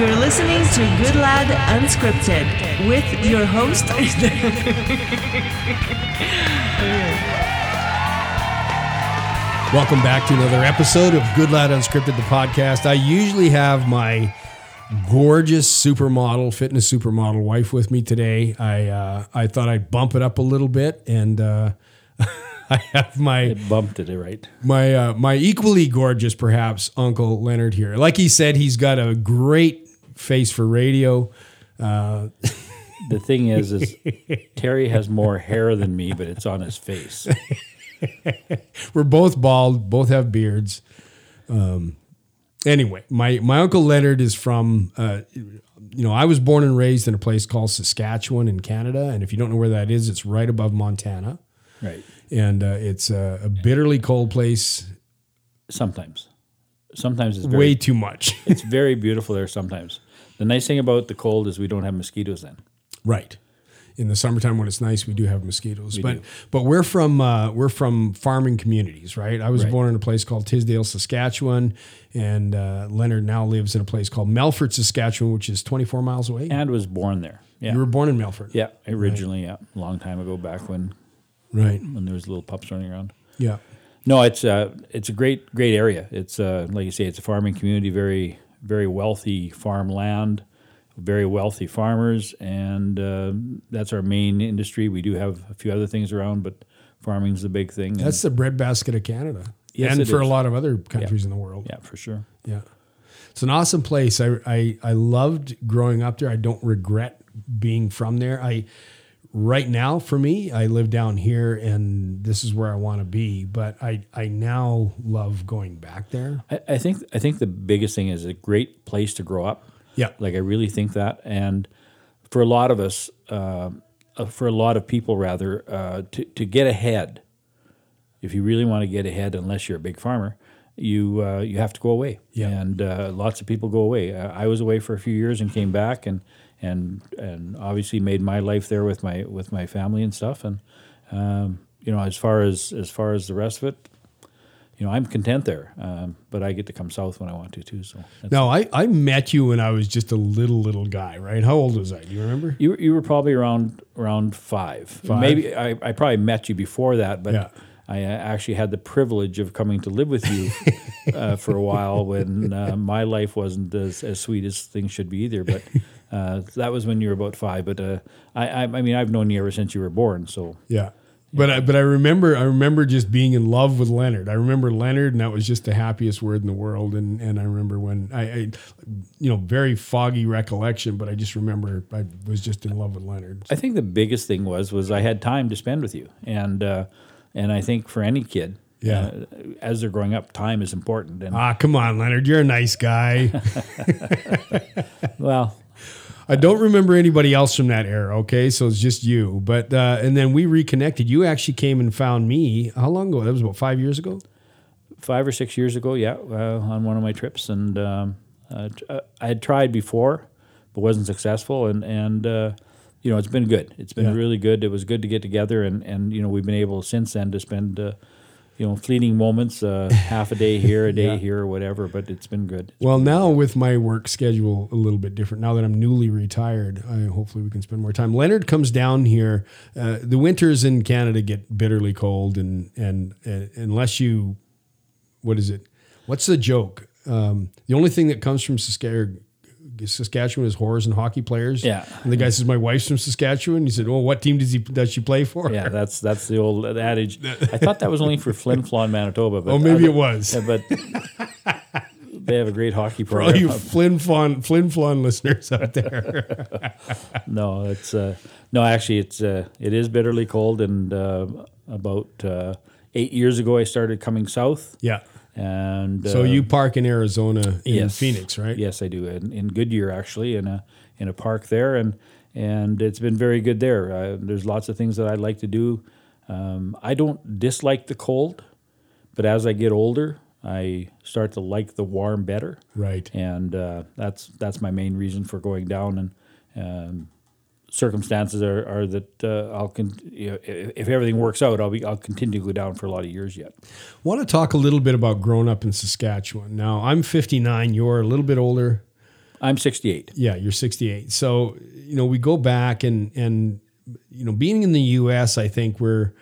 You're listening to Good Lad Unscripted with your host. Welcome back to another episode of Good Lad Unscripted, the podcast. I usually have my gorgeous supermodel, fitness supermodel wife with me today. I uh, I thought I'd bump it up a little bit, and uh, I have my It bumped it, right? my uh, my equally gorgeous, perhaps, Uncle Leonard here. Like he said, he's got a great face for radio. Uh, The thing is, is Terry has more hair than me, but it's on his face. we're both bald, both have beards. Um, anyway, my my uncle Leonard is from. Uh, you know, I was born and raised in a place called Saskatchewan in Canada, and if you don't know where that is, it's right above Montana, Right. and uh, it's a, a bitterly cold place. Sometimes. Sometimes it's very, Way too much, it's very beautiful there sometimes. The nice thing about the cold is we don't have mosquitoes then. right? In the summertime when it's nice, we do have mosquitoes, but do. but we're from uh, we're from farming communities, right? I was Right. born in a place called Tisdale, Saskatchewan, and uh, Leonard now lives in a place called Melfort, Saskatchewan, which is 24 miles away. And was born there. Yeah. You were born in Melfort, yeah, originally, yeah. A long time ago back when right? when there was little pups running around. Yeah. No, it's uh, it's a great great area. It's uh, like you say, it's a farming community, very very wealthy farmland, very wealthy farmers, and uh, that's our main industry. We do have a few other things around, but farming's the big thing. and- That's the breadbasket of Canada, Yes, and for a lot of other countries in the world. yeah, for sure. Yeah. It's an awesome place. I, I I loved growing up there. I don't regret being from there. I right now for me, I live down here and this is where I want to be, but I I now love going back there. I, I think I think the biggest thing is a great place to grow up. Yeah. Like I really think that, and for a lot of us, uh, for a lot of people rather, uh, to to get ahead, if you really want to get ahead, unless you're a big farmer, you uh, you have to go away. Yeah. And uh, lots of people go away. I was away for a few years and came back, and and and obviously made my life there with my with my family and stuff. And um, you know, as far as as far as the rest of it, you know, I'm content there. Um, but I get to come south when I want to too. So that's, No, I, I met you when I was just a little little guy, right? How old was I? Do you remember? you were- you were probably around around five. Five? Maybe I, I probably met you before that, but. Yeah. I uh, actually had the privilege of coming to live with you uh, for a while when uh, my life wasn't as, as sweet as things should be either. But uh, that was when you were about five. But uh, I, I, I mean, I've known you ever since you were born. So Yeah. But I, but I remember I remember just being in love with Leonard. I remember Leonard, and that was just the happiest word in the world. And and I remember when I, I you know, very foggy recollection, but I just remember I was just in love with Leonard. I think the biggest thing was was I had time to spend with you, and uh, and I think for any kid, Yeah. uh, as they're growing up, time is important. And Ah, come on, Leonard, you're a nice guy. well, I don't remember anybody else from that era. Okay, so it's just you. But uh, and then we reconnected. You actually came and found me. How long ago? That was about five years ago. five or six years ago, yeah, uh, on one of my trips, and um, uh, uh, I had tried before, but wasn't successful, and and uh, you know it's been good. It's been Yeah. really good. It was good to get together, and and you know we've been able since then to spend. Uh, you know, fleeting moments, uh, half a day here, a day Yeah. here, or whatever. But it's been good. Well, now with my work schedule a little bit different, now that I'm newly retired, I, hopefully we can spend more time. Leonard comes down here. Uh, the winters in Canada get bitterly cold, and and, and unless you, what is it? What's the joke? Um, the only thing that comes from Saskatchewan, Saskatchewan is whores and hockey players. Yeah. And the guy says, "My wife's from Saskatchewan." He said, "Well, what team does he does she play for?" Yeah, that's that's the old adage. I thought that was only for Flin Flon, Manitoba. But Oh, maybe it was. yeah, but they have a great hockey For all you program. Flin Flon Flin Flon listeners out there. No, it's uh, no. Actually, it's uh, it is bitterly cold, and uh, about uh, eight years ago, I started coming south, yeah. And So uh, you park in Arizona in yes, Phoenix, right? Yes, I do. In, in Goodyear, actually, in a in a park there, and and it's been very good there. Uh, there's lots of things that I like to do. Um, I don't dislike the cold, but as I get older, I start to like the warm better. Right. and uh, that's that's my main reason for going down. And um, circumstances are, are that uh, I'll con- you know, if, everything works out, I'll be I'll continue to go down for a lot of years yet. Want to talk a little bit about growing up in Saskatchewan. Now, I'm 59. You're a little bit older. I'm 68. Yeah, you're 68. So, you know, we go back and and you know, being in the US, I think we're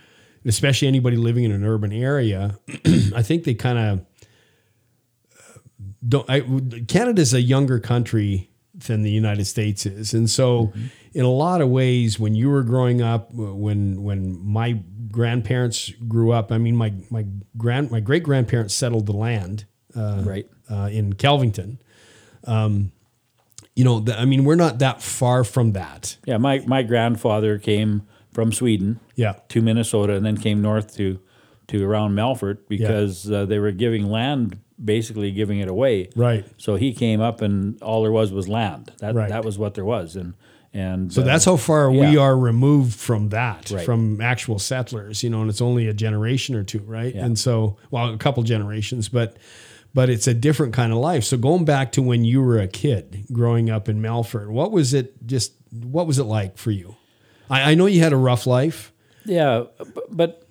especially anybody living in an urban area, I think they kind of don't I Canada's a younger country than the United States is. And so in a lot of ways when you were growing up when when my grandparents grew up, I mean my my grand my great grandparents settled the land uh, Right. uh, in Kelvington. Um, you know, the, I mean, we're not that far from that. Yeah, my, my grandfather came from Sweden Yeah. to Minnesota and then came north to to around Melfort because uh, they were giving land, basically giving it away. Right. So he came up and all there was was land. That Right. that was what there was, and and So that's how far we are removed from that, Right. from actual settlers, you know, and it's only a generation or two, right? Yeah. And so, well, a couple generations, but but it's a different kind of life. So going back to when you were a kid growing up in Melfort, what was it just what was it like for you? I, I know you had a rough life. Yeah, but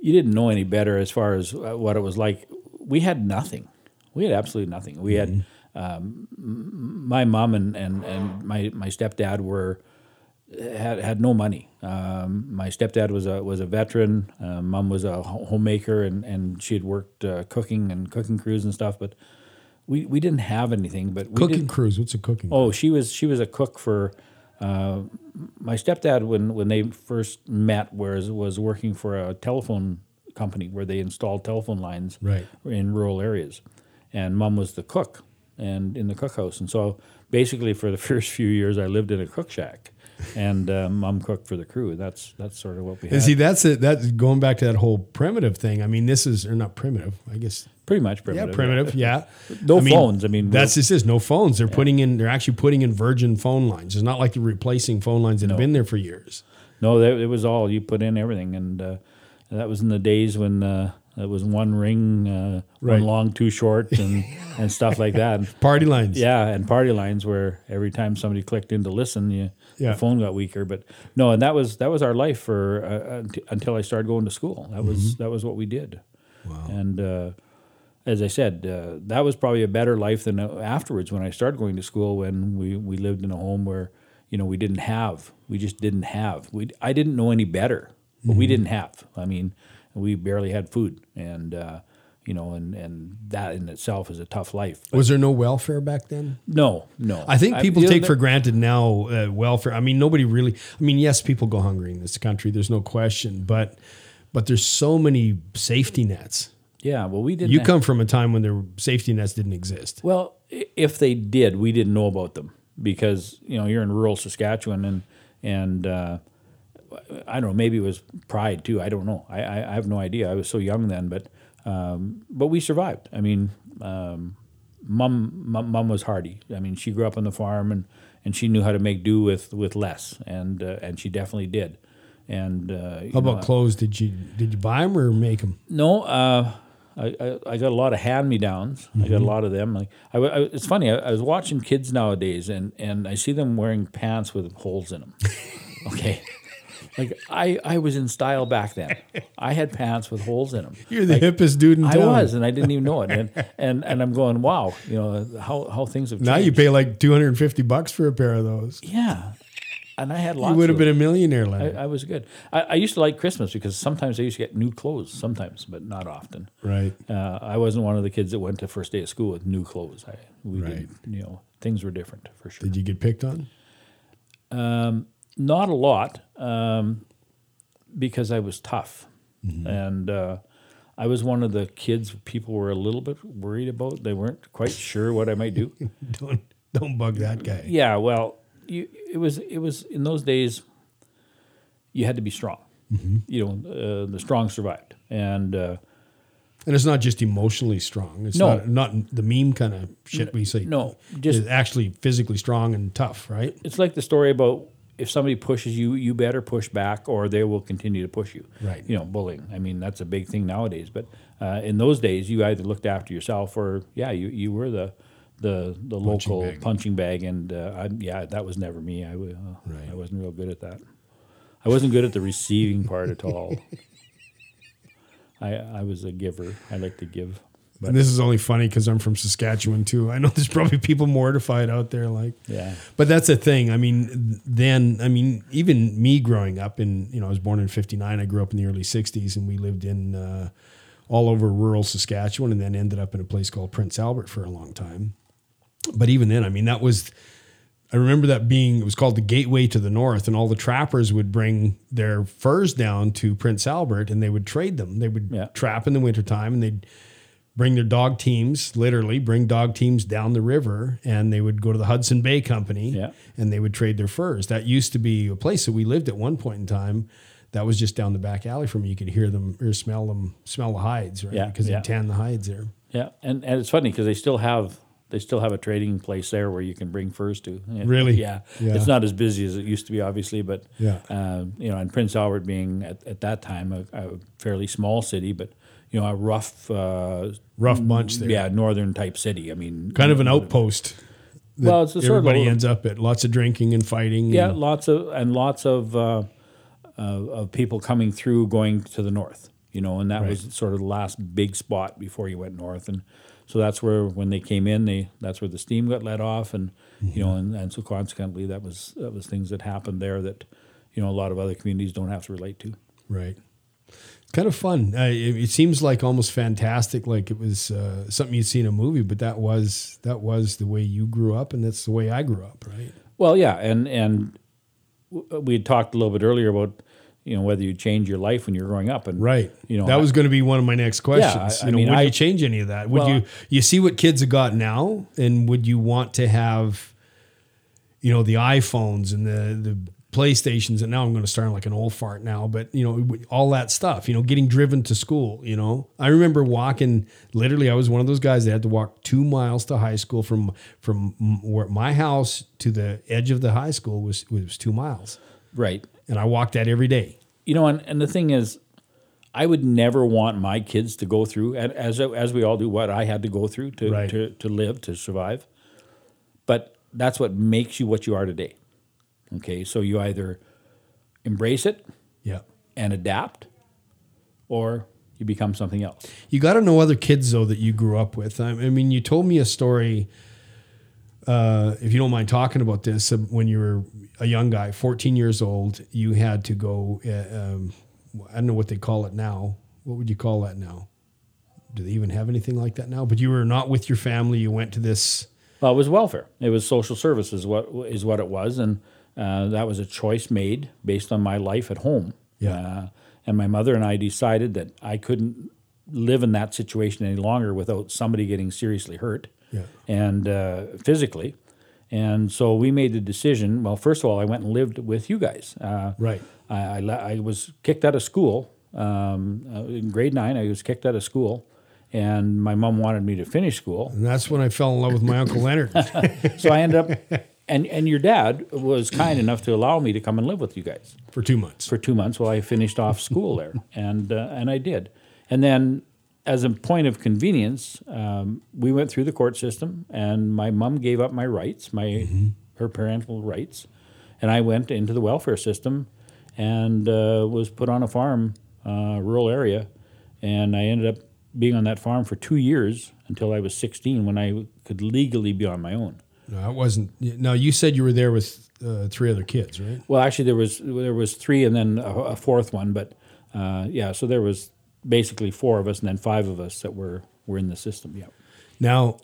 you didn't know any better as far as uh, what it was like. We had nothing. We had absolutely nothing. We had um, my mom and, and, and my, my stepdad were had had no money. Um, my stepdad was a was a veteran. Uh, mom was a homemaker, and, and she had worked uh, cooking and cooking crews and stuff. But we, we didn't have anything. But we Cooking didn't. What's a cooking? Oh, she was she was a cook for uh, my stepdad when when they first met. Was was working for a telephone company where they installed telephone lines Right. in rural areas, and mom was the cook and in the cookhouse. And so basically, for the first few years, I lived in a cook shack, and uh, mom cooked for the crew. That's that's sort of what we had. And see, that's it. That's going back to that whole primitive thing. I mean, this is or not primitive. I guess Pretty much primitive. Yeah, primitive. Yeah. No I mean, phones. I mean, that's just is no phones. They're putting in. They're actually putting in virgin phone lines. It's not like they're replacing phone lines that have been there for years. No, that, it was all you put in everything, and uh, that was in the days when uh, it was one ring, uh, Right. one long, two short, and and stuff like that. Party lines. yeah, and party lines where every time somebody clicked in to listen, you, Yeah. the phone got weaker. But no, and that was that was our life for uh, unt- until I started going to school. That was Mm-hmm. that was what we did. Wow. And uh, as I said, uh, that was probably a better life than uh, afterwards when I started going to school. When we we lived in a home where you know we didn't have, we just didn't have. We I didn't know any better, but we didn't have. I mean, we barely had food, and uh, you know, and and that in itself is a tough life. But Was there no welfare back then? no, no. I think people know, take for granted now uh, welfare. I mean, nobody really. I mean, yes, people go hungry in this country. There's no question, but but there's so many safety nets. Yeah, well, we didn't. You have- come from a time when there safety nets didn't exist. Well, if they did, we didn't know about them because you know you're in rural Saskatchewan and and uh, I don't know. Maybe it was pride too. I don't know. I, I, I have no idea. I was so young then, but um, but we survived. I mean, um, mom, mom mom was hardy. I mean, she grew up on the farm and, and she knew how to make do with with less, and uh, and she definitely did. And uh, How about know, clothes? Did you did you buy them or make them? no, uh, I, I, I got a lot of hand me downs. I got a lot of them. Like I, I- it's funny. I, I was watching kids nowadays, and, and I see them wearing pants with holes in them. okay, like I, I was in style back then. I had pants with holes in them. You're the hippest dude in town. I was, and I didn't even know it. And and, and I'm going, wow, you know how, how things have changed. Now you pay like 250 bucks for a pair of those. yeah, and I had lots. You would have been a millionaire. I, I was good. I, I used to like Christmas because sometimes I used to get new clothes, sometimes, but not often. right. Uh, I wasn't one of the kids that went to first day of school with new clothes. I we Right. did, you know, things were different for sure. Did you get picked on? Not a lot, um, because I was tough, and uh, I was one of the kids people were a little bit worried about. They weren't quite sure what I might do. Don't don't bug that guy. yeah, well, you, it was it was in those days. You had to be strong. You know, uh, the strong survived, and. Uh, And it's not just emotionally strong. It's No. not not the meme kind of shit we say. no, just It's actually physically strong and tough, right? it's like the story about if somebody pushes you, you better push back, or they will continue to push you. Right. You know, bullying. I mean, that's a big thing nowadays. But uh, in those days, you either looked after yourself, or yeah, you, you were the the the local bag. punching bag. And uh, I, yeah, that was never me. I uh, Right. I wasn't real good at that. I wasn't good at the receiving part at all. I I was a giver. I like to give. And this is only funny because I'm from Saskatchewan too. I know there's probably people mortified out there, like, Yeah. But that's the thing. I mean, then, I mean, even me growing up in, you know, I was born in '59. I grew up in the early '60s, and we lived in uh, all over rural Saskatchewan, and then ended up in a place called Prince Albert for a long time. But even then, I mean, that was. I remember that being it was called the gateway to the north, and all the trappers would bring their furs down to Prince Albert, and they would trade them. They would Yeah. trap in the wintertime, and they'd bring their dog teams, literally bring dog teams down the river, and they would go to the Hudson Bay Company, Yeah. and they would trade their furs. That used to be a place that we lived at one point in time. That was just down the back alley from me. You could hear them or smell them, smell the hides, right? Yeah, because yeah. they tan the hides there. Yeah, and, and it's funny because they still have they still have a trading place there where you can bring furs to. And- Really? Yeah. Yeah. It's not as busy as it used to be, obviously, but Yeah. uh, you know, and Prince Albert being at, at that time a, a fairly small city, but you know, a rough, uh, Rough bunch there. yeah, northern type city. I mean, kind of an outpost. that Well, it's a sort of everybody ends up at lots of drinking and fighting. Yeah, and- lots of and lots of uh, uh, of people coming through going to the north. You know, and that was sort of the last big spot before you went north, and so that's where when they came in, they that's where the steam got let off, and you know, and, and so consequently, that was that was things that happened there that you know a lot of other communities don't have to relate to. Right. Kind of fun. Uh, it, it seems like almost fantastic, like it was uh, something you'd see in a movie, but that was that was the way you grew up, and that's the way I grew up, right? Well, yeah, and and we had talked a little bit earlier about you know whether you change your life when you're growing up, and Right. you know that was going to be one of my next questions. I- I you know, mean, would I- you change any of that? Would Well, you you see what kids have got now, and would you want to have, you know, the iPhones and the the PlayStations? And now I'm going to start like an old fart now, but you know, all that stuff. You know, getting driven to school. You know, I remember walking. Literally, I was one of those guys that had to walk two miles to high school from from where my house to the edge of the high school was was two miles, right. and I walked that every day. you know, and, and the thing is, I would never want my kids to go through, as as we all do, what I had to go through to Right. to, to live to survive. But that's what makes you what you are today. Okay, so you either embrace it Yeah. and adapt, or you become something else. You got to know other kids though that you grew up with. I, I mean, you told me a story. Uh, if you don't mind talking about this, uh, when you were a young guy, 14 years old, you had to go. Uh, um, I don't know what they call it now. What would you call that now? Do they even have anything like that now? But you were not with your family. You went to this. Well, it was welfare. It was social services. What is what it was, and uh, that was a choice made based on my life at home. Yeah. Uh, and my mother and I decided that I couldn't live in that situation any longer without somebody getting seriously hurt, Yeah. and uh, physically. And so we made the decision. Well, first of all, I went and lived with you guys. Uh, Right. I, I, le- I was kicked out of school um, uh, in grade nine. I was kicked out of school, and my mom wanted me to finish school. And that's when I fell in love with my uncle Leonard. So I ended up, and and your dad was kind enough to allow me to come and live with you guys. For two months. for two months while I finished off school there, and uh, and I did, and then as a point of convenience, um, we went through the court system, and my mom gave up my rights, my her parental rights, and I went into the welfare system, and uh, was put on a farm, uh, rural area, and I ended up being on that farm for two years until I was 16 when I could legally be on my own. No, it wasn't. No, you said you were there with uh, three other kids, right? Well, actually, there was there was three, and then a, a fourth one. But uh, yeah, so there was basically four of us, and then five of us that were were in the system. Yeah. Now,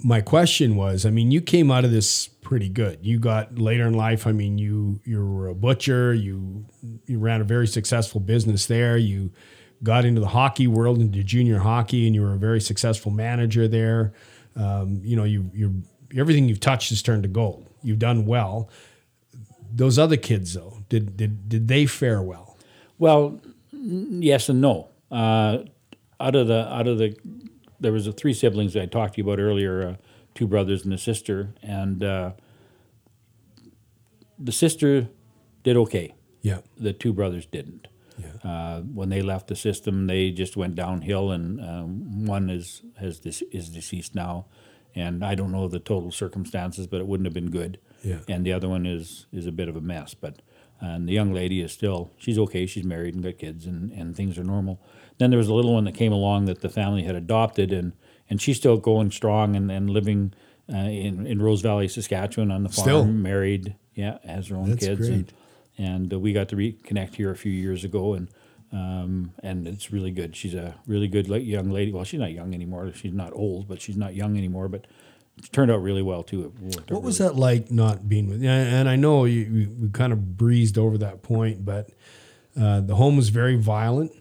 my question was, I mean, you came out of this pretty good. You got later in life, I mean, you you were a butcher, you you ran a very successful business there. You got into the hockey world, into junior hockey, and you were a very successful manager there. Um, you know, you you everything you've touched has turned to gold. You've done well. Those other kids, though, did did did they fare well? Well, yes and no. Uh, out of the out of the, there was a three siblings that I talked to you about earlier, uh, two brothers and a sister, and uh, the sister did okay. Yeah, The two brothers didn't. yeah, Uh, when they left the system, they just went downhill, and um, one is has this is deceased now, and I don't know the total circumstances, but it wouldn't have been good. Yeah. And the other one is is a bit of a mess, but and the young lady is still she's okay. She's married and got kids, and, and things are normal. Then there was a little one that came along that the family had adopted, and and she's still going strong and, and living uh, in in Rose Valley, Saskatchewan, on the farm, Still. married, yeah, has her own That's kids, and, great. and uh, we got to reconnect here a few years ago, and um, and it's really good. She's a really good young lady. Well, she's not young anymore. She's not old, but she's not young anymore. But it turned out really well too. What was really- that like not being with? And and I know you, we, we kind of breezed over that point, but uh, the home was very violent.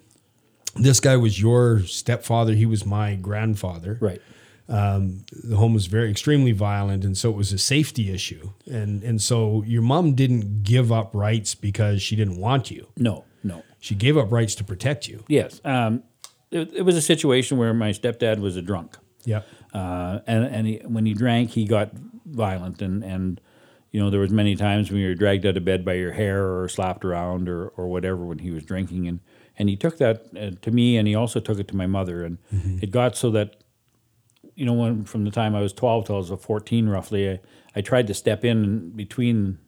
This guy was your stepfather. He was my grandfather. Right. The home was very extremely violent, and so it was a safety issue. And and so your mom didn't give up rights because she didn't want you. No. She gave up rights to protect you. Yes. Um, it, it was a situation where my stepdad was a drunk. Yeah. uh, and and he, when he drank, he got violent, and and you know there was many times when you were dragged out of bed by your hair or slapped around or or whatever when he was drinking, and and he took that uh, to me, and he also took it to my mother, and it got so that you know when from the time I was twelve till I was fourteen roughly, I, I tried to step in between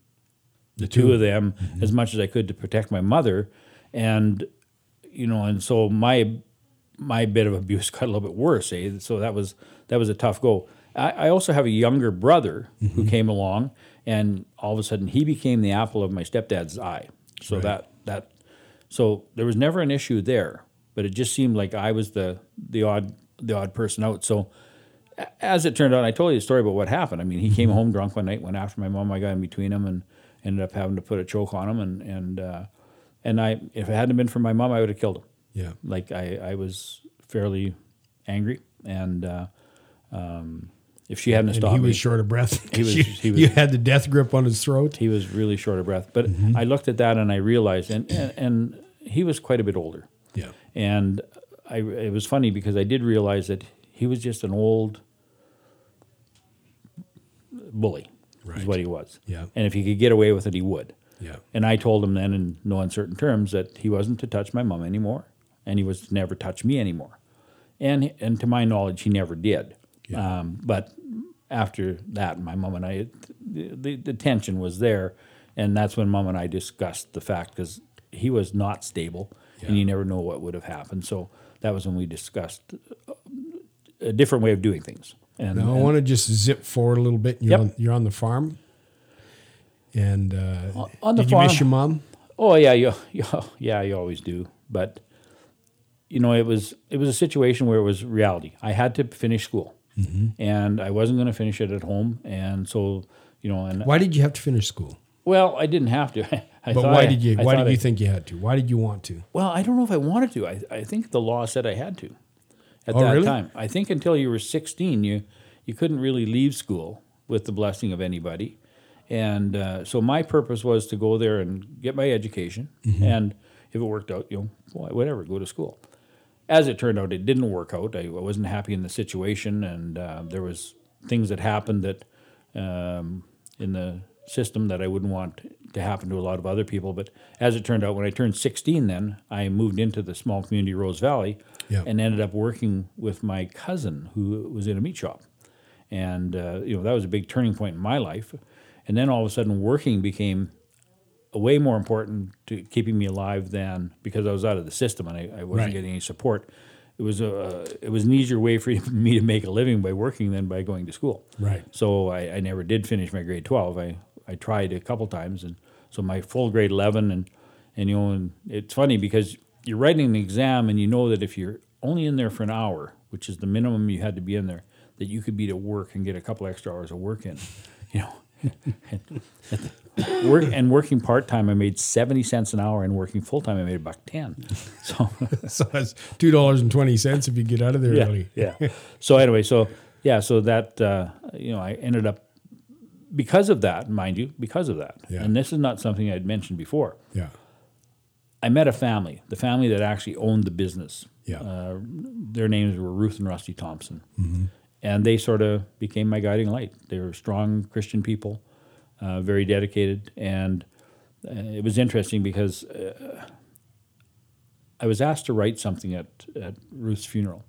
the two of them as much as I could to protect my mother, and you know, and so my my bit of abuse got a little bit worse. Eh? So that was that was a tough go. I, I also have a younger brother who came along, and all of a sudden he became the apple of my stepdad's eye. So that that so there was never an issue there, but it just seemed like I was the the odd the odd person out. So as it turned out, I told you the story about what happened. I mean, he came home drunk one night, went after my mom. I got in between him and ended up having to put a choke on him. And and uh, and I, if it hadn't been for my mom, I would have killed him. Yeah. Like I, I was fairly angry, and uh, um, if she hadn't And stopped he me, was short of breath. He was- you, he was- you had the death grip on his throat. he was really short of breath. But I looked at that and I realized, and, and and he was quite a bit older. Yeah. And I, it was funny because I did realize that he was just an old bully, Right. is what he was. Yeah. And if he could get away with it, he would. Yeah. And I told him then in no uncertain terms that he wasn't to touch my mom anymore, and he was to never touch me anymore. And and to my knowledge, he never did. Um, but after that, my mom and I, the, the, the tension was there, and that's when mom and I discussed the fact because he was not stable, and you never know what would have happened. So that was when we discussed a different way of doing things. And, Now I want to just zip forward a little bit. You're, Yep. on, you're on the farm, and uh, on the did you miss farm- your mom? Oh yeah, you, you yeah, you always do. But you know, it was it was a situation where it was reality. I had to finish school, and I wasn't going to finish it at home. And so, you know, and Why did you have to finish school? well, I didn't have to. I But why I- did you? I Why did you I- think you had to? Why did you want to? Well, I don't know if I wanted to. I I think the law said I had to at Oh, that really? time. I think until you were sixteen, you you couldn't really leave school with the blessing of anybody. And uh, so my purpose was to go there and get my education, Mm-hmm. and if it worked out, you know, wh- whatever, go to school. As it turned out, it didn't work out. I, I wasn't happy in the situation, and uh, there was things that happened that um, in the system that I wouldn't want to happen to a lot of other people. But as it turned out, when I turned 16, then I moved into the small community Rose Valley Yeah. and ended up working with my cousin who was in a meat shop. And, uh, you know, that was a big turning point in my life. And then all of a sudden, working became way more important to keeping me alive than because I was out of the system and I, I wasn't Right. getting any support. It was a it was an easier way for me to make a living by working than by going to school. Right. So I, I never did finish my grade twelve. I, I tried a couple times and so my full grade eleven and and you know and it's funny because you're writing an exam and you know that if you're only in there for an hour, which is the minimum you had to be in there, that you could be to work and get a couple extra hours of work in. You know. Work and working part time, I made seventy cents an hour, and working full time, I made a buck ten. So So that's two dollars and twenty cents if you get out of there yeah, early. yeah. So anyway, so yeah, so that uh, you know, I ended up because of that, mind you, because of that. Yeah. And this is not something I'd mentioned before. Yeah. I met a family, the family that actually owned the business. Yeah. Uh, their names were Ruth and Rusty Thompson. Mm-hmm. And they sort of became my guiding light. They were strong Christian people, uh, very dedicated. And uh, it was interesting because uh, I was asked to write something at, at Ruth's funeral.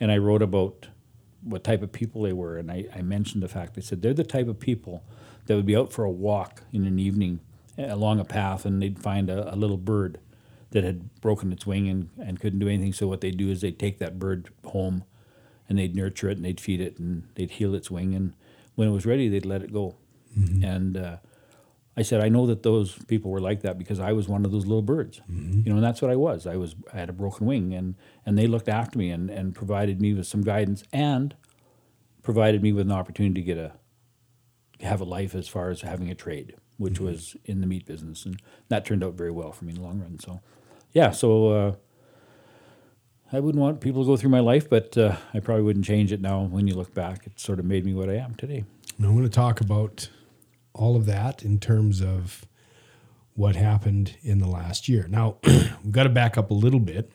And I wrote about what type of people they were. And I, I mentioned the fact, they said they're the type of people that would be out for a walk in an evening along a path, and they'd find a, a little bird that had broken its wing and, and couldn't do anything. So what they'd do is they'd take that bird home, and they'd nurture it and they'd feed it and they'd heal its wing, and when it was ready, they'd let it go. And uh, I said, I know that those people were like that because I was one of those little birds. You know, and that's what I was. I was I had a broken wing, and and they looked after me and and provided me with some guidance and provided me with an opportunity to get a have a life as far as having a trade, which was in the meat business, and that turned out very well for me in the long run. So, yeah, so uh, I wouldn't want people to go through my life, but uh, I probably wouldn't change it now. When you look back, it sort of made me what I am today. And I want to talk about all of that in terms of what happened in the last year. Now, we've got to back up a little bit.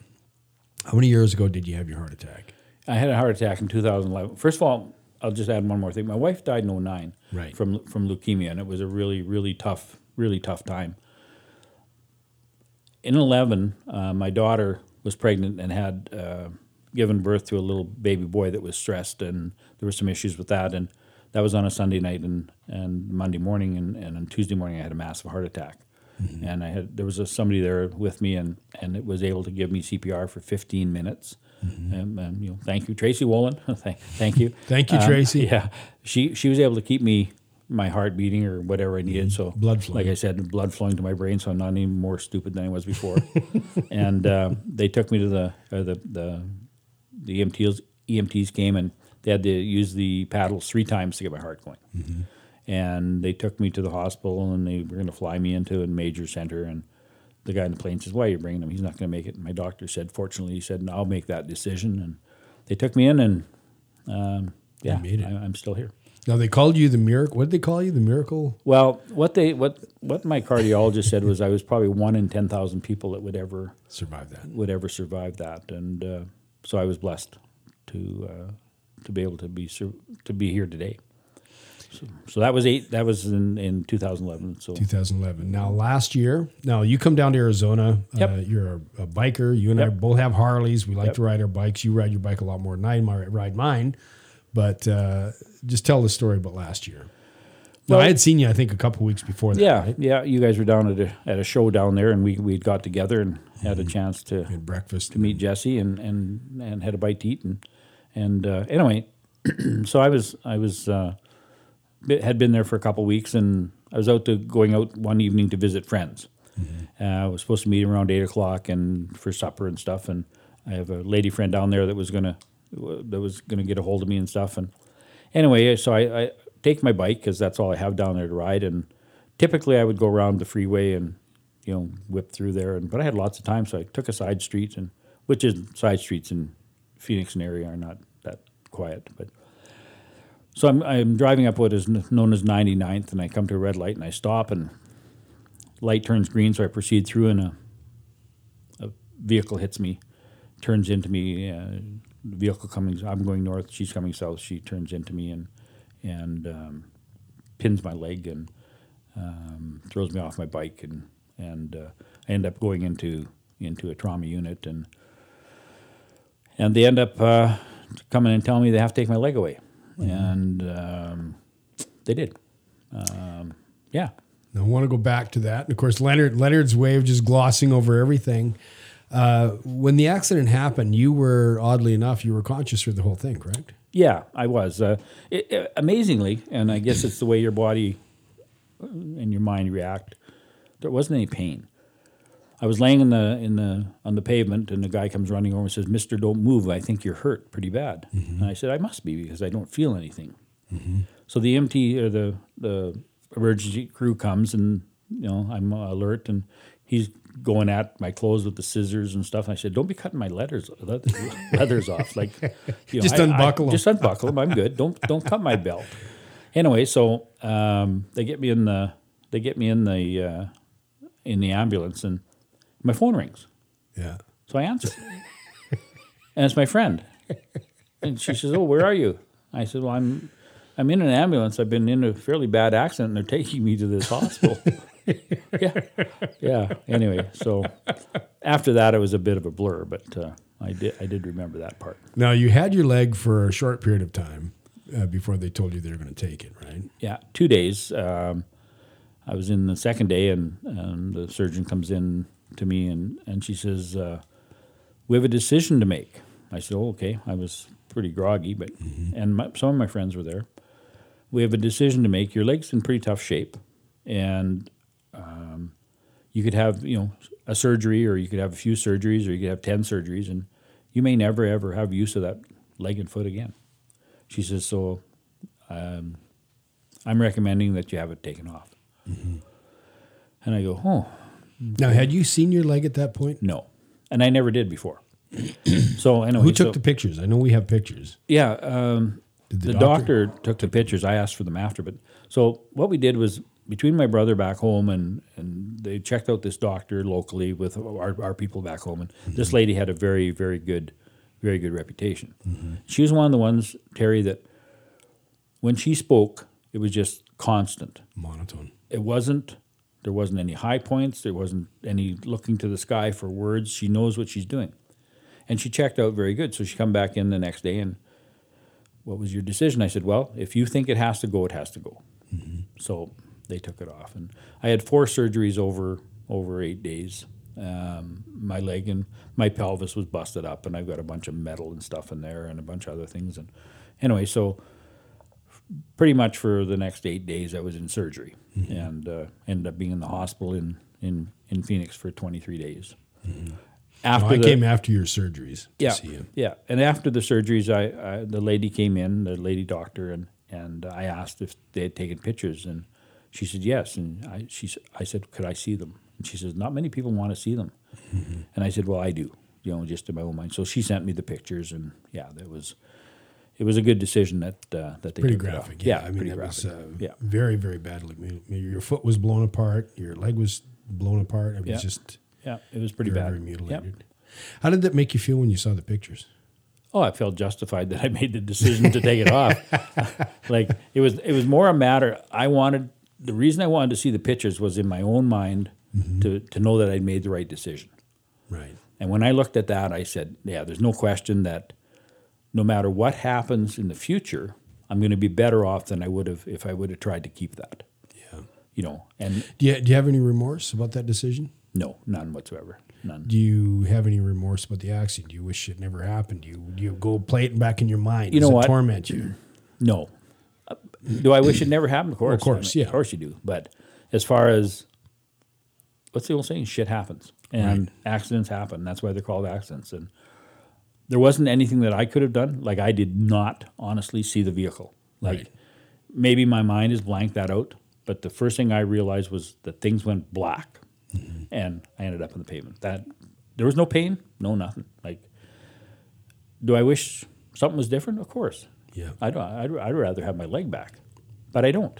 How many years ago did you have your heart attack? I had a heart attack in 2011. First of all, I'll just add one more thing. My wife died in 09 Right. from from leukemia, and it was a really, really tough, really tough time. In 11, uh, my daughter was pregnant and had uh, given birth to a little baby boy that was stressed, and there were some issues with that. And that was on a Sunday night and, and Monday morning, and, and on Tuesday morning, I had a massive heart attack. And I had there was a, somebody there with me, and, and it was able to give me CPR for 15 minutes. And, and, you know, thank you, Tracy Wolin. thank, thank you. Thank you, Um, Tracy. Yeah, she she was able to keep me my heart beating or whatever I needed. So Mm-hmm. Blood flowing. like I said, blood flowing to my brain, so I'm not any more stupid than I was before. and uh, they took me to the uh, the the the EMTs EMTs came and they had to use the paddles three times to get my heart going. Mm-hmm. And they took me to the hospital and they were going to fly me into a major center and. The guy in the plane says, "Why are you bringing him? He's not going to make it." And my doctor said, "Fortunately, he said, I'll make that decision." And they took me in, and um, yeah. I, I'm still here. Now they called you the miracle. What did they call you? The miracle? Well, what they what what my cardiologist said was I was probably one in ten thousand people that would ever Survive that. would ever survive that, and uh, so I was blessed to uh, to be able to be sur- to be here today. So, so that was eight. That was in, in 2011. So 2011. Now, last year, now you come down to Arizona. Yep. Uh, you're a, a biker. You and I both have Harleys. We like Yep. to ride our bikes. You ride your bike a lot more than I ride mine. But uh, just tell the story about last year. Well- I had seen you, I think, a couple weeks before that. yeah, right? yeah. You guys were down at a at a show down there, and we we got together and had a chance to Had breakfast. to meet Jesse and and and had a bite to eat and and uh, anyway, so I was I was uh, had been there for a couple weeks and I was out to going out one evening to visit friends. Uh, I was supposed to meet around eight o'clock and for supper and stuff. And I have a lady friend down there that was gonna that was gonna get a hold of me and stuff. And anyway, so I, I take my bike because that's all I have down there to ride. And typically I would go around the freeway and you know whip through there. And but I had lots of time, so I took a side street and which is side streets in Phoenix and area are not that quiet, but. So I'm, I'm driving up what is known as 99th, and I come to a red light, and I stop, and light turns green, so I proceed through, and a, a vehicle hits me, turns into me. Uh, the vehicle coming, I'm going north, she's coming south. She turns into me and and um, pins my leg and um, throws me off my bike, and and uh, I end up going into into a trauma unit, and and they end up uh, coming and telling me they have to take my leg away, and um, they did. Um, yeah. I want to go back to that. And of course, Leonard Leonard's way of just glossing over everything. Uh, when the accident happened, you were oddly enough, you were conscious through the whole thing, correct? Yeah, I was. Uh, it, it- amazingly, and I guess it's the way your body and your mind react. There wasn't any pain. I was laying in the in the on the pavement, and the guy comes running over and says, "Mister, don't move. I think you're hurt pretty bad." And I said, "I must be because I don't feel anything." So the EMT or the the emergency crew comes, and you know I'm alert, and he's going at my clothes with the scissors and stuff. And I said, "Don't be cutting my leathers leathers, off. Like, you know, Just I- I- unbuckle 'em. Just unbuckle them. I'm good. Don't don't cut my belt." Anyway, so um, they get me in the they get me in the uh, in the ambulance, and my phone rings. Yeah. So I answer. and it's my friend. And she says, Oh, where are you? I said, Well, I'm I'm in an ambulance. I've been in a fairly bad accident and they're taking me to this hospital. yeah. Yeah. Anyway, so after that it was a bit of a blur, but uh, I did I did remember that part. Now, you had your leg for a short period of time uh, before they told you they were going to take it, right? Yeah, two days. Um, I was in the second day, and, and the surgeon comes in to me, and, and she says, uh, "We have a decision to make." I said, "Oh, okay." I was pretty groggy, but and my, some of my friends were there. We have a decision to make. Your leg's in pretty tough shape, and um, you could have you know a surgery, or you could have a few surgeries, or you could have ten surgeries, and you may never ever have use of that leg and foot again. She says, "So, um, I'm recommending that you have it taken off." And I go, "Oh, Now, had you seen your leg at that point? no," and I never did before. so anyway, Who took so- the pictures? I know we have pictures. Yeah, um, the, the doctor? doctor- took the pictures. I asked for them after, but so what we did was between my brother back home and and they checked out this doctor locally with our, our people back home, and Mm-hmm. this lady had a very very good, very good reputation. Mm-hmm. She was one of the ones Terry that when she spoke, it was just constant. Monotone. It wasn't. There wasn't any high points. There wasn't any looking to the sky for words. She knows what she's doing, and she checked out very good. So she come back in the next day and, what was your decision? I said, well, if you think it has to go, it has to go. So they took it off, and I had four surgeries over over eight days. Um, my leg and my pelvis was busted up, and I've got a bunch of metal and stuff in there, and a bunch of other things. And anyway, so pretty much for the next eight days, I was in surgery and uh, ended up being in the hospital in, in, in Phoenix for 23 days. No, After I the, came after your surgeries to yeah, see you. yeah, and after the surgeries, I, I the lady came in, the lady doctor, and and I asked if they had taken pictures, and she said yes, and I she I said could I see them, and she says not many people want to see them, and I said well I do, you know, just in my own mind. So she sent me the pictures, and yeah, that was. It was a good decision that uh, that they Pretty took it off. graphic. Yeah, I mean, that graphic. was uh, yeah, very, very badly. I mean, Your foot was blown apart. Your leg was blown apart. It was Yeah. just yeah, it was pretty very, bad. very Yep. mutilated. How did that make you feel when you saw the pictures? Oh, I felt justified that I made the decision to take it off. like it was, it was more a matter. I wanted the reason I wanted to see the pictures was in my own mind mm-hmm. to to know that I'd made the right decision. Right. And when I looked at that, I said, "Yeah, there's no question that no matter what happens in the future, I'm going to be better off than I would have if I would have tried to keep that." Yeah. You know, and Do you, do you have any remorse about that decision? no, none whatsoever, none. Do you have any remorse about the accident? Do you wish it never happened? Do you, do you go play it back in your mind? You Does know it what? torment you? No. Do I wish it never happened? Of course. Of course, I mean, yeah. Of course you do. But as far as what's the old saying? Shit happens. And accidents happen. That's why they're called accidents. And there wasn't anything that I could have done. Like I did not honestly see the vehicle. Like Right. maybe my mind is blanked that out. But the first thing I realized was that things went black mm-hmm. and I ended up on the pavement. That there was no pain, no nothing. Like do I wish something was different? Of course. Yeah. I don't. I'd, I'd rather have my leg back, but I don't.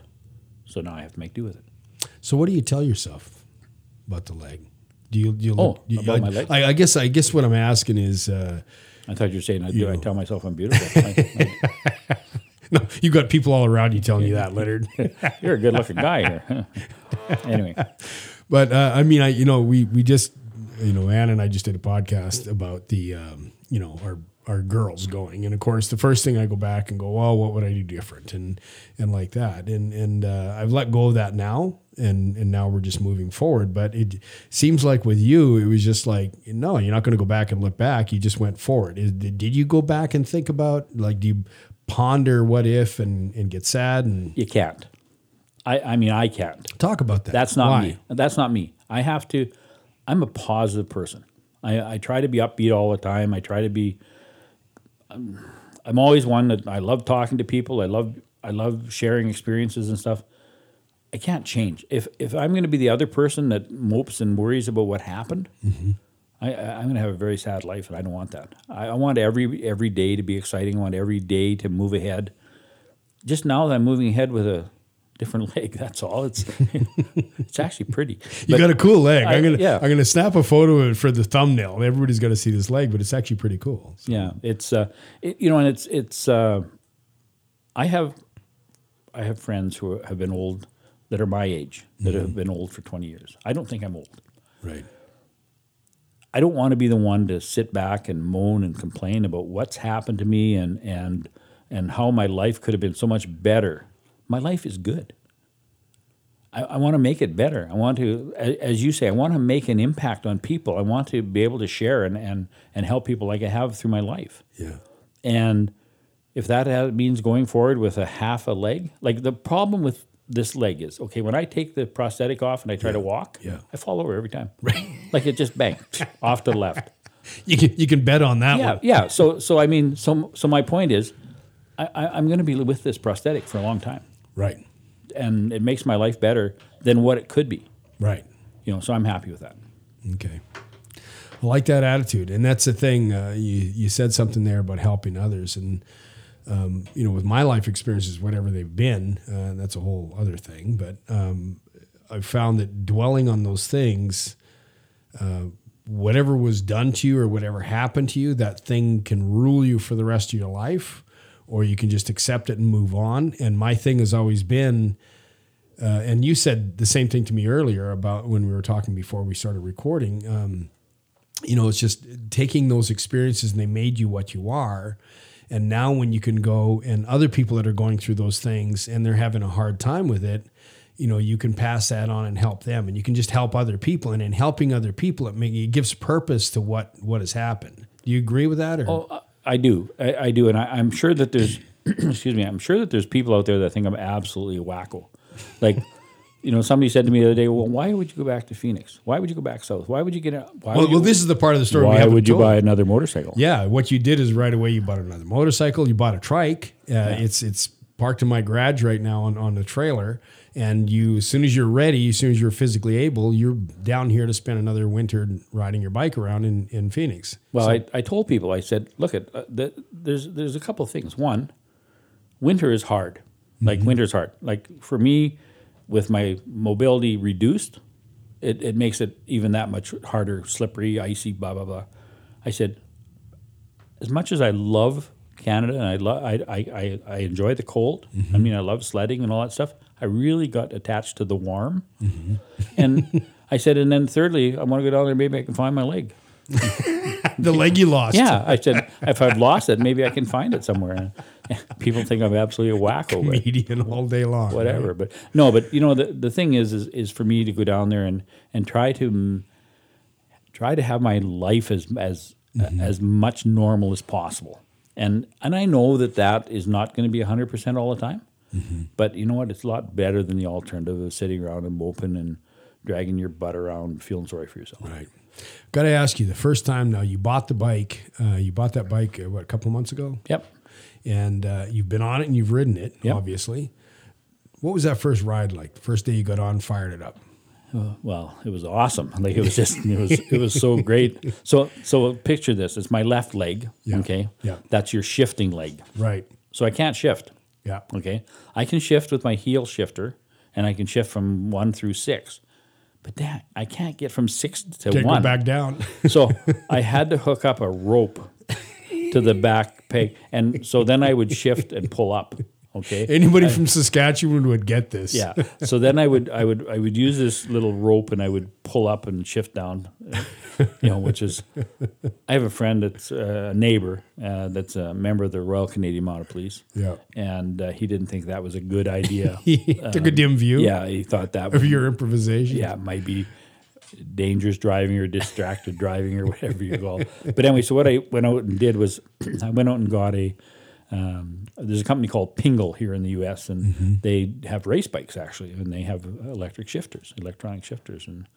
So now I have to make do with it. So what do you tell yourself about the leg? Do you, do you Oh, look, about I, my leg? I, I guess I guess what I'm asking is uh, I thought you were saying, do You I tell myself I'm beautiful? I- no, you got people all around you telling you that, Leonard. You're a good-looking guy here. anyway, But uh, I mean, I you know we we just you know Ann and I just did a podcast about the um, you know our our girls going, and of course the first thing I go back and go, well, what would I do different, and and like that, and and uh, I've let go of that now, and and now we're just moving forward. But it seems like with you, it was just like no, you're not going to go back and look back. You just went forward. Is, did you go back and think about like do you ponder what if and and get sad and you can't. I, I mean, I can't. talk about that? That's not Why? me. That's not me. I have to. I'm a positive person. I, I try to be upbeat all the time. I try to be. I'm, I'm always one that I love talking to people. I love I love sharing experiences and stuff. I can't change. If if I'm going to be the other person that mopes and worries about what happened, mm-hmm. I, I- I'm going to have a very sad life, and I don't want that. I, I want every every day to be exciting. I want every day to move ahead. Just now that I'm moving ahead with a different leg, that's all. It's it's actually pretty. You But- got a cool leg. I- am gonna yeah. I'm gonna snap a photo of it for the thumbnail. Everybody's to see this leg, but it's actually pretty cool. So, Yeah, it's uh, it, you know, and it's it's. Uh, I have, I have friends who have been old that are my age that have been old for twenty years. I don't think I'm old. right. I don't want to be the one to sit back and moan and complain about what's happened to me and and and how my life could have been so much better. My life is good. I, I want to make it better. I want to, as you say, I want to make an impact on people. I want to be able to share and and and help people like I have through my life. Yeah. And if that means going forward with a half a leg, like the problem with this leg is okay, when I take the prosthetic off and I try to walk, yeah. I fall over every time. Right. like it just bang off to the left. You can you can bet on that Yeah, one. yeah. So so I mean, so so my point is, I, I, I'm going to be with this prosthetic for a long time, Right. and it makes my life better than what it could be. Right. You know, so I'm happy with that. Okay. I like that attitude, and that's the thing. Uh, you you said something there about helping others, and um, you know, with my life experiences, whatever they've been, uh, that's a whole other thing. But um, I've found that dwelling on those things, uh, whatever was done to you or whatever happened to you, that thing can rule you for the rest of your life, or you can just accept it and move on. And my thing has always been. Uh, and you said the same thing to me earlier about when we were talking before we started recording. Um, you know, it's just taking those experiences and they made you what you are. And now when you can go and other people that are going through those things and they're having a hard time with it, you know, you can pass that on and help them and you can just help other people. And in helping other people, it, it gives purpose to what, what has happened. Do you agree with that? Or? Oh, I do, I, I do, and I, I'm sure that there's, excuse me, I'm sure that there's people out there that think I'm absolutely wacko. Like, you know, somebody said to me the other day, "Well, why would you go back to Phoenix? Why would you go back south? Why would you get? Why well, you, well, this is the part of the story. why would you told. buy another motorcycle? Yeah, what you did is right away you bought another motorcycle, you bought a trike. Uh, It's it's parked in my garage right now on, on the trailer. And you, as soon as you're ready, as soon as you're physically able, you're down here to spend another winter riding your bike around in, in Phoenix. Well, I, I told people, I said, look, at uh, the, there's there's a couple of things. One, winter is hard. Like winter's hard. Like for me, with my mobility reduced, it, it makes it even that much harder, slippery, icy, blah blah blah. I said, as much as I love Canada and I love I, I, I, I enjoy the cold. I mean, I love sledding and all that stuff. I really got attached to the warm. Mm-hmm. And I said, and then thirdly, I want to go down there. Maybe I can find my leg. The leg you lost. Yeah, I said if I've lost it, maybe I can find it somewhere. People think I'm absolutely a wacko, but all day long. whatever. right? But no, but you know the the thing is, is is for me to go down there and and try to try to have my life as as mm-hmm. as much normal as possible. And and I know that that is not going to be hundred percent all the time. But you know what? It's a lot better than the alternative of sitting around and moping and dragging your butt around, feeling sorry for yourself. Right. Got to ask you the first time now you bought the bike, uh, you bought that bike, uh, what, a couple months ago? Yep. And uh, you've been on it and you've ridden it, Yep. obviously. What was that first ride like? The first day you got on, fired it up. Well, it was awesome. Like it was just it was it was so great. So so picture this. It's my left leg. Yeah. Okay. Yeah. That's your shifting leg. Right. So I can't shift. Yeah. Okay. I can shift with my heel shifter and I can shift from one through six. But that I can't get from six to Can't one. go back down. So I had to hook up a rope to the back peg. And so then I would shift and pull up. Okay. Anybody from Saskatchewan would get this. Yeah. So then I would I would I would use this little rope and I would pull up and shift down, you know, which is. I have a friend that's uh, a neighbor uh, that's a member of the Royal Canadian Mounted Police. Yeah. And uh, he didn't think that was a good idea. He took a dim view Um, yeah, he thought that of was your improvisation. yeah, it might be dangerous driving or distracted driving or whatever you call. it. But anyway, so what I went out and did was I went out and got a. Um, there's a company called Pingel here in the U.S. and Mm-hmm. they have race bikes actually, and they have electric shifters, electronic shifters, and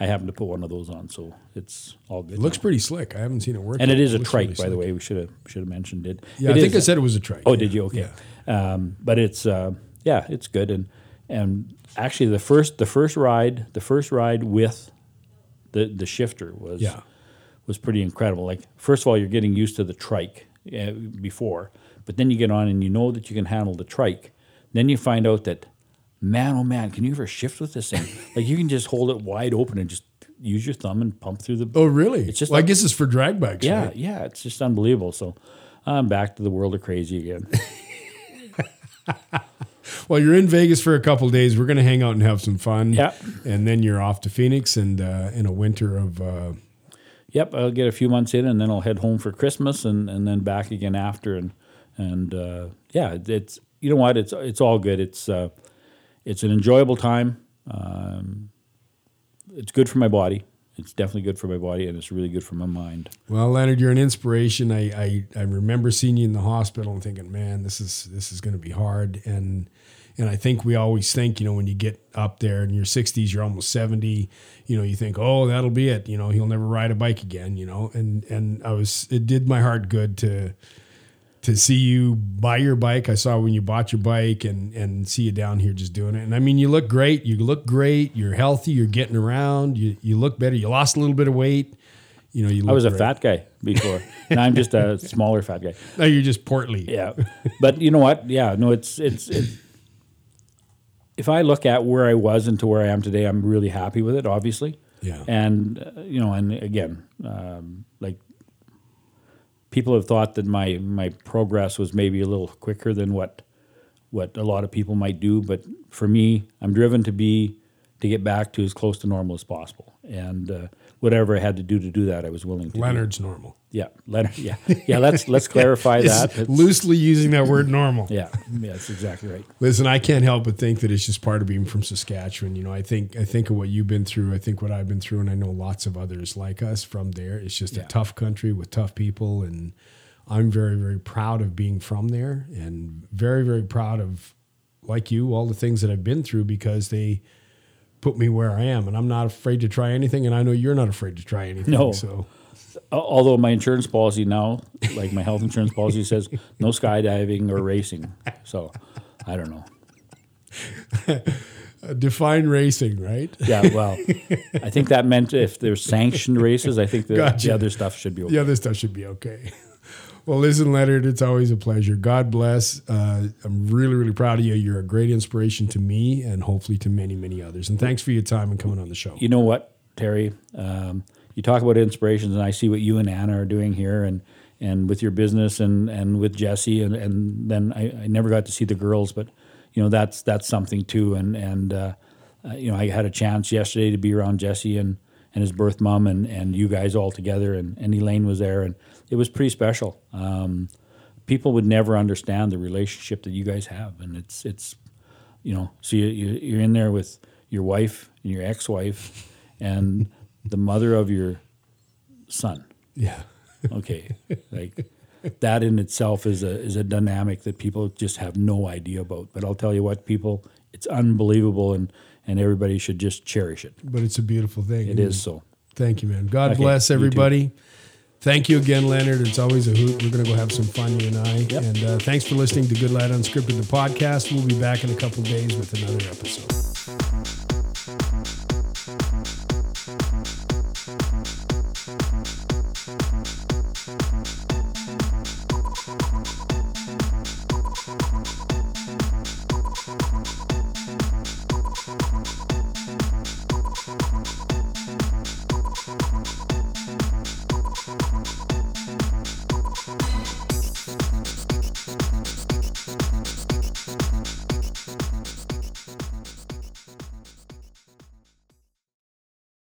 I happen to put one of those on, so it's all good. It looks now. pretty slick. I haven't seen it work. and it is a trike, really by the way. We should have should have mentioned it. Yeah, It I think I said it was a trike. Oh, Yeah. did you? Okay. Um, but it's uh, yeah, it's good and and actually the first the first ride the first ride with the the shifter was Yeah. was pretty incredible. Like first of all, you're getting used to the trike uh, before, but then you get on and you know that you can handle the trike. Then you find out that man, oh man, can you ever shift with this thing? like you can just hold it wide open and just use your thumb and pump through the Oh, really? It's just well, I like- guess it's for drag bikes. yeah, right? yeah, it's just unbelievable. So I'm back to the world of crazy again. Well, you're in Vegas for a couple days. We're going to hang out and have some fun. Yeah. And then you're off to Phoenix and uh, in a winter of. Uh, Yep, I'll get a few months in, and then I'll head home for Christmas, and, and then back again after, and and uh, yeah, it's you know what, it's it's all good. It's uh, it's an enjoyable time. um, it's good for my body. It's definitely good for my body, and it's really good for my mind. Well, Leonard, you're an inspiration. I, I, I remember seeing you in the hospital and thinking, man, this is this is going to be hard. And and I think we always think, you know, when you get up there in your 60s, you're almost 70, you know, you think, oh, that'll be it. You know, he'll never ride a bike again. You know, and and I was it did my heart good to to see you buy your bike. I saw when you bought your bike and and see you down here just doing it. And I mean, you look great. You look great. You're healthy. You're getting around. You you look better. You lost a little bit of weight. You know, you. Look I was a great. fat guy before, and I'm just a smaller fat guy. No, you're just portly. Yeah, but you know what? Yeah, no, it's it's. it's if I look at where I was and to where I am today, I'm really happy with it. Obviously, Yeah. and uh, you know, and again, um, like people have thought that my my progress was maybe a little quicker than what what a lot of people might do, but for me, I'm driven to be to get back to as close to normal as possible, and uh, whatever I had to do to do that, I was willing to. do. Leonard's normal. Yeah, Leonard. Yeah, yeah. Let's let's clarify that. It's loosely using that word normal. yeah, yeah, that's exactly right. Listen, I can't help but think that it's just part of being from Saskatchewan. You know, I think I think of what you've been through. I think what I've been through, and I know lots of others like us from there. It's just a tough country with tough people, and I'm very very proud of being from there, and very very proud of, like you, all the things that I've been through because they put me where I am, and I'm not afraid to try anything, and I know you're not afraid to try anything. No. So Although my insurance policy now, like my health insurance policy, says no skydiving or racing. So I don't know. define racing, right? Yeah, well, I think that meant if there's sanctioned races, I think the, Gotcha. the other stuff should be okay. The other stuff should be okay. Well, listen, Leonard, it's always a pleasure. God bless. Uh, I'm really, really proud of you. You're a great inspiration to me and hopefully to many, many others. And thanks for your time and coming on the show. You know what, Terry? Um, you talk about inspirations, and I see what you and Anna are doing here, and and with your business, and and with Jesse, and and then I, I never got to see the girls, but you know that's that's something too, and and uh, uh, you know I had a chance yesterday to be around Jesse and and his birth mom and and you guys all together, and and Elaine was there, and it was pretty special. Um, people would never understand the relationship that you guys have, and it's it's you know, so you, you you're in there with your wife and your ex-wife and the mother of your son. Yeah. Okay, like that in itself is a is a dynamic that people just have no idea about. But I'll tell you what, people, it's unbelievable, and and everybody should just cherish it. But it's a beautiful thing. It is so. Thank you, man. God Okay, bless you everybody. Thank you again, Leonard. It's always a hoot. We're going to go have some fun, you and I. Yep. And uh, thanks for listening to Good Light Unscripted, the podcast. We'll be back in a couple days with another episode.